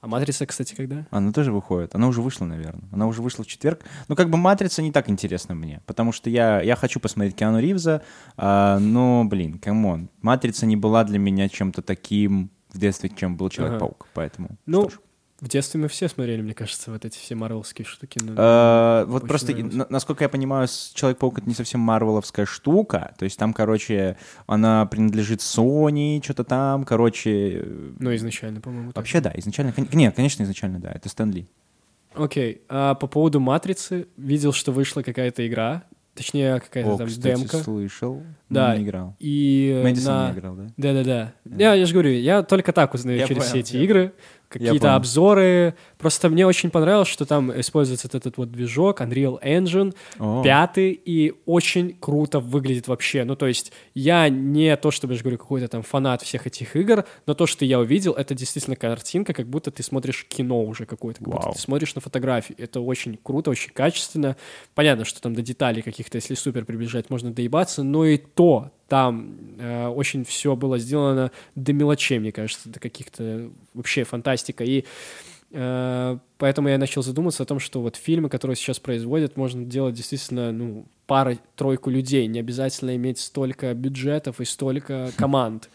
А «Матрица», кстати, когда? Она тоже выходит. Она уже вышла, наверное. Она уже вышла в четверг. Ну, как бы «Матрица» не так интересна мне, потому что я, я хочу посмотреть Киану Ривза, а, но, блин, come on. «Матрица» не была для меня чем-то таким в детстве, чем был Человек-паук, поэтому... Ну, в детстве мы все смотрели, мне кажется, вот эти все марвелские штуки. ну, Э, вот просто, на- насколько я понимаю, Человек-паук это не совсем марвеловская штука. То есть там, короче, она принадлежит Sony, что-то там, короче. э, Ну, изначально, по-моему. Вообще, да, изначально, кон- нет, конечно, изначально, да, это Стэн Ли. Окей. А по поводу «Матрицы» видел, что вышла какая-то игра. Точнее, какая-то О, там кстати, демка. слышал, Да. но не играл. И Мэдисон на... не играл, да? Да-да-да. Я, я же говорю, я только так узнаю Я через понял, все эти я игры. Какие-то обзоры. Просто мне очень понравилось, что там используется вот этот вот движок Unreal Engine, О. пятый, и очень круто выглядит вообще. Ну, то есть я не то, чтобы, я же говорю, какой-то там фанат всех этих игр, но то, что я увидел, это действительно картинка, как будто ты смотришь кино уже какое-то, как будто Вау. ты смотришь на фотографии. Это очень круто, очень качественно. Понятно, что там до деталей каких-то, если супер приближать, можно доебаться, но и то там э, очень все было сделано до мелочей, мне кажется, до каких-то вообще фантастика. И э, поэтому я начал задуматься о том, что вот фильмы, которые сейчас производят, можно делать действительно, ну, пара-тройку людей, не обязательно иметь столько бюджетов и столько команд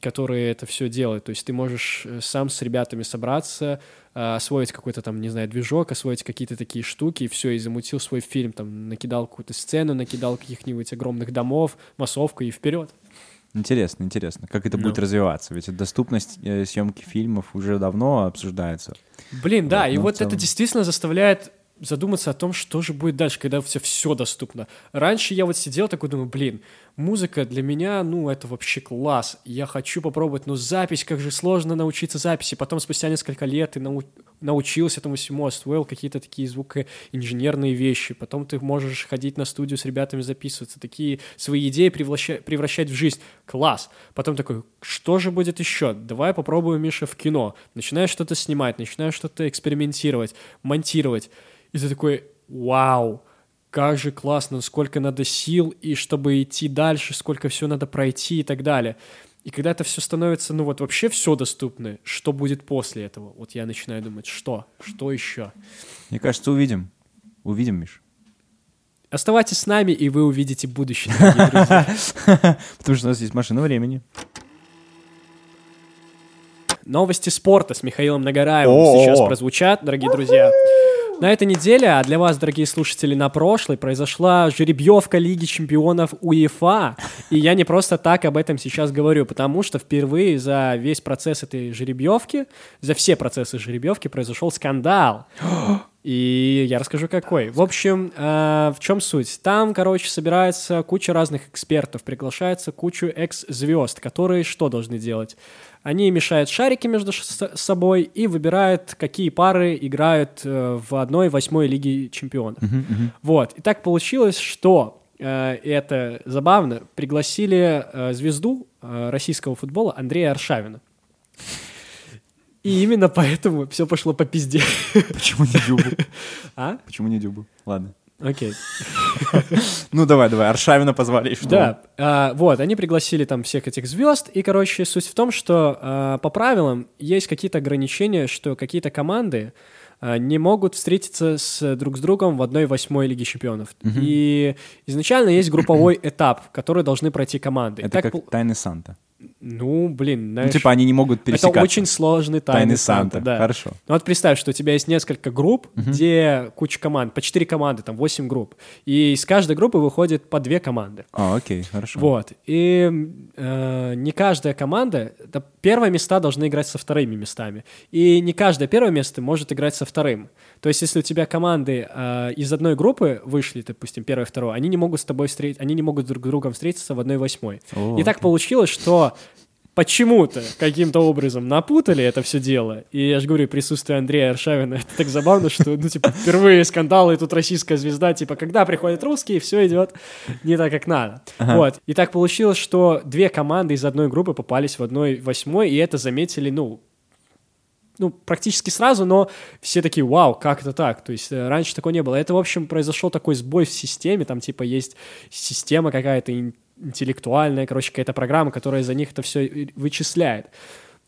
которые это все делают. То есть ты можешь э, сам с ребятами собраться, э, освоить какой-то там, не знаю, движок, освоить какие-то такие штуки, и все, и замутил свой фильм, там, накидал какую-то сцену, накидал каких-нибудь огромных домов, массовку и вперед. Интересно, интересно, как это Ну. будет развиваться. Ведь доступность э, съемки фильмов уже давно обсуждается. Блин, да, Вот, и ну, в вот это целом. действительно заставляет задуматься о том, что же будет дальше, когда все все доступно. Раньше я вот сидел такой, думаю, блин, музыка для меня, ну, это вообще класс. Я хочу попробовать, но запись, как же сложно научиться записи. Потом спустя несколько лет ты нау- научился этому всему, освоил какие-то такие звукоинженерные вещи. Потом ты можешь ходить на студию с ребятами записываться, такие свои идеи превращать, превращать в жизнь. Класс. Потом такой, что же будет еще? Давай попробуем, Миша, в кино. Начинаешь что-то снимать, начинаешь что-то экспериментировать, монтировать. И ты такой, вау, как же классно, сколько надо сил, и чтобы идти дальше, сколько все надо пройти и так далее. И когда это все становится, ну вот вообще все доступно, что будет после этого? Вот я начинаю думать, что? Что еще? Мне кажется, увидим. Увидим, Миш. Оставайтесь с нами, и вы увидите будущее. Потому что у нас есть машина времени. Новости спорта с Михаилом Нагораевым О-о-о. сейчас прозвучат, дорогие друзья. На этой неделе, а для вас, дорогие слушатели, на прошлой, произошла жеребьевка Лиги чемпионов УЕФА. И я не просто так об этом сейчас говорю, потому что впервые за весь процесс этой жеребьевки, за все процессы жеребьевки произошел скандал. И я расскажу, какой. В общем, э, в чем суть? Там, короче, собирается куча разных экспертов, приглашается кучу экс-звезд, которые что должны делать? Они мешают шарики между собой и выбирают, какие пары играют э, в одной восьмой лиге чемпионов. Вот. И так получилось, что э, и это забавно, пригласили э, звезду э, российского футбола Андрея Аршавина. И именно поэтому все пошло по пизде. Почему не Дюбу? А? Почему не Дюбу? Ладно. Окей. Ну давай, давай, Аршавина позвали? Да, а, вот, они пригласили там всех этих звезд, и, короче, суть в том, что а, по правилам есть какие-то ограничения, что какие-то команды а, не могут встретиться с, друг с другом в одной восьмой Лиге Чемпионов. И изначально есть групповой этап, который должны пройти команды. Это так как Тайны Санта. Ну, блин, Ну, знаешь, типа они не могут пересекаться. это очень сложный тайный, Тайны Санта, Санта, да. хорошо. Ну вот представь, что у тебя есть несколько групп, где куча команд, по четыре команды, там восемь групп, и из каждой группы выходит по две команды. А, окей, хорошо. Вот. И э, не каждая команда, да, первые места должны играть со вторыми местами. И не каждое первое место может играть со вторым. То есть, если у тебя команды э, из одной группы вышли, допустим, первое, второе, они не могут с тобой встретиться, они не могут друг с другом встретиться в одной восьмой. О, И так получилось, что почему-то каким-то образом напутали это все дело. И я же говорю, присутствие Андрея Аршавина, это так забавно, что, ну, типа, впервые скандалы, и тут российская звезда, типа, когда приходят русские, все идет не так, как надо. Вот. И так получилось, что две команды из одной группы попались в одной восьмой, и это заметили, ну, ну, практически сразу, но все такие, вау, как это так? То есть э, раньше такого не было. Это, в общем, произошел такой сбой в системе, там, типа, есть система какая-то ин- интеллектуальная, короче, какая-то программа, которая за них это все вычисляет.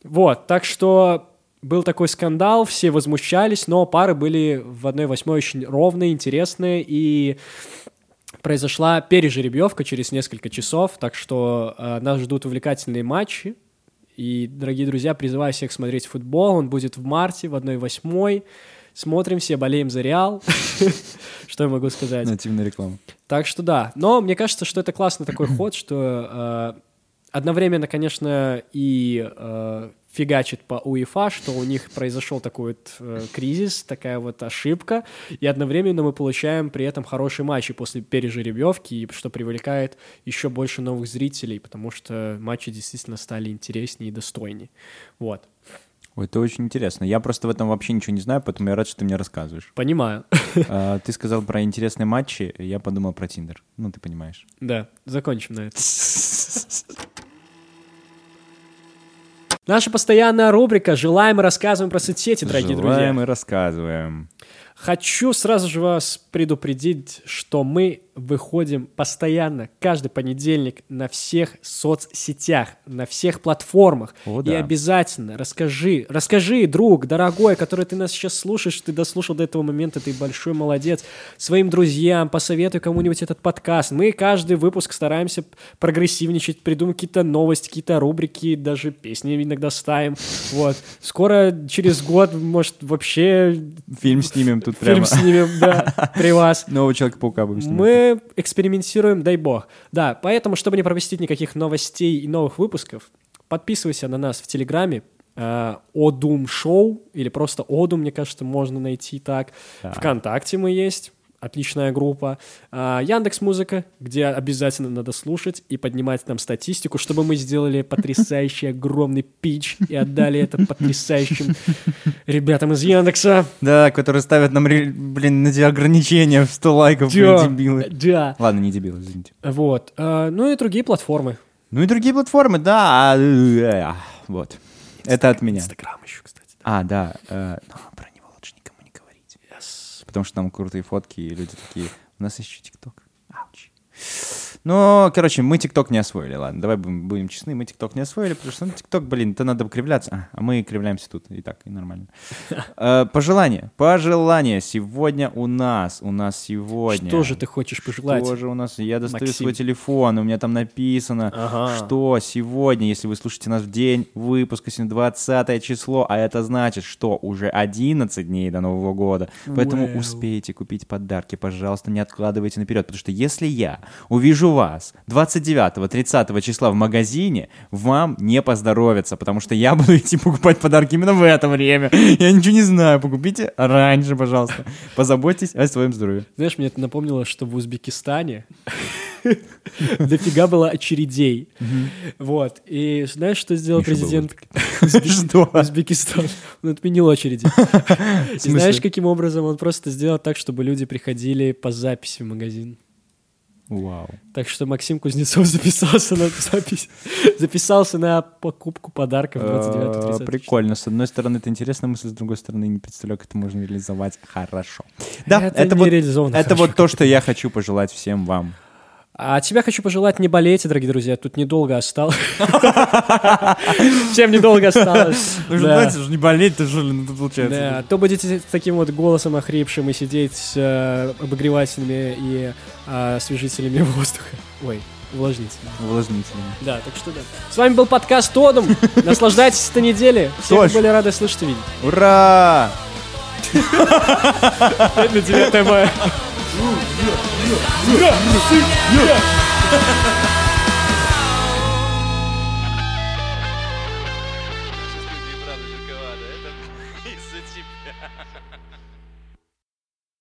Вот, так что был такой скандал, все возмущались, но пары были в одной восьмой очень ровные, интересные, и произошла пережеребьевка через несколько часов, так что э, нас ждут увлекательные матчи. И, дорогие друзья, призываю всех смотреть футбол. Он будет в марте, в 1-8. Смотрим все, болеем за Реал. Что я могу сказать? Нативная реклама. Так что да. Но мне кажется, что это классный такой ход, что э, одновременно, конечно, и э, фигачит по УЕФА, что у них произошел такой вот э, кризис, такая вот ошибка, и одновременно мы получаем при этом хорошие матчи после пережеребьевки, что привлекает еще больше новых зрителей, потому что матчи действительно стали интереснее и достойнее. Вот. Ой, это очень интересно. Я просто в этом вообще ничего не знаю, поэтому я рад, что ты мне рассказываешь. Понимаю. А, Ты сказал про интересные матчи, я подумал про Тиндер. Ну, ты понимаешь. Да, закончим на этом. Наша постоянная рубрика «Желаем и рассказываем про соцсети», дорогие друзья. Желаем и рассказываем. Хочу сразу же вас предупредить, что мы выходим постоянно, каждый понедельник на всех соцсетях, на всех платформах. О, И да. обязательно расскажи, расскажи, друг, дорогой, который ты нас сейчас слушаешь, ты дослушал до этого момента, ты большой молодец, своим друзьям, посоветуй кому-нибудь этот подкаст. Мы каждый выпуск стараемся прогрессивничать, придумать какие-то новости, какие-то рубрики, даже песни иногда ставим. Вот. Скоро, через год, может, вообще Фильм снимем тут фильм прямо. снимем, да, при вас. Нового Человека-паука будем снимать. Мы экспериментируем, дай бог. Да, поэтому, чтобы не пропустить никаких новостей и новых выпусков, подписывайся на нас в Телеграме, э, Одум Шоу, или просто Одум, мне кажется, можно найти так. Так. Вконтакте мы есть, отличная группа. Яндекс Музыка, где обязательно надо слушать и поднимать нам статистику, чтобы мы сделали потрясающий огромный пич и отдали это потрясающим ребятам из Яндекса. Да, которые ставят нам, блин, на эти ограничения в 100 лайков, блин, Да, дебилы. да. Ладно, не дебилы, извините. Вот. А, Ну и другие платформы. Ну и другие платформы, да. а, э, Вот. Это от меня. Инстаграм еще, кстати. А, да. э, Но про него лучше никому не говорить. Потому что там крутые фотки, и люди такие, у нас еще ТикТок. Ауч. Ну, короче, мы ТикТок не освоили, ладно, давай будем, будем честны, мы ТикТок не освоили, потому что ну, ТикТок, блин, это надо кривляться, а, а мы кривляемся тут, и так, и нормально. Э, Пожелания, пожелания сегодня у нас, у нас сегодня. Что же ты хочешь пожелать? Что же у нас? Я достаю Максим? свой телефон, у меня там написано, Ага. что сегодня, если вы слушаете нас в день выпуска, сегодня 20 число, а это значит, что уже 11 дней до Нового года. Поэтому Вау. успейте купить подарки, пожалуйста, не откладывайте наперед, потому что если я увижу вас 29-30 числа в магазине, вам не поздоровится, потому что я буду идти покупать подарки именно в это время. Я ничего не знаю, покупите раньше, пожалуйста. Позаботьтесь о своем здоровье. Знаешь, мне это напомнило, что в Узбекистане дофига было очередей. Вот. И знаешь, что сделал президент? Узбекистана? Он отменил очереди. И знаешь, каким образом? Он просто сделал так, чтобы люди приходили по записи в магазин. Вау. Так что Максим Кузнецов записался на запись, записался на покупку подарков 29 Э, Прикольно. С одной стороны, это интересная мысль, с другой стороны, не представляю, как это можно реализовать хорошо. Да, Это это, вот, это вот то, что я хочу пожелать всем вам. А от тебя хочу пожелать не болейте, дорогие друзья, тут недолго осталось. Всем недолго осталось. Да. уже не болеть, то ли, ну, получается. Да, то будете с таким вот голосом охрипшим и сидеть с э, обогревателями и э, освежителями воздуха. Ой, увлажнителями. Увлажнителями. Да, так что да. С вами был подкаст Тодом. Наслаждайтесь этой неделей. Всех были рады слышать и видеть. Ура! Опять на 9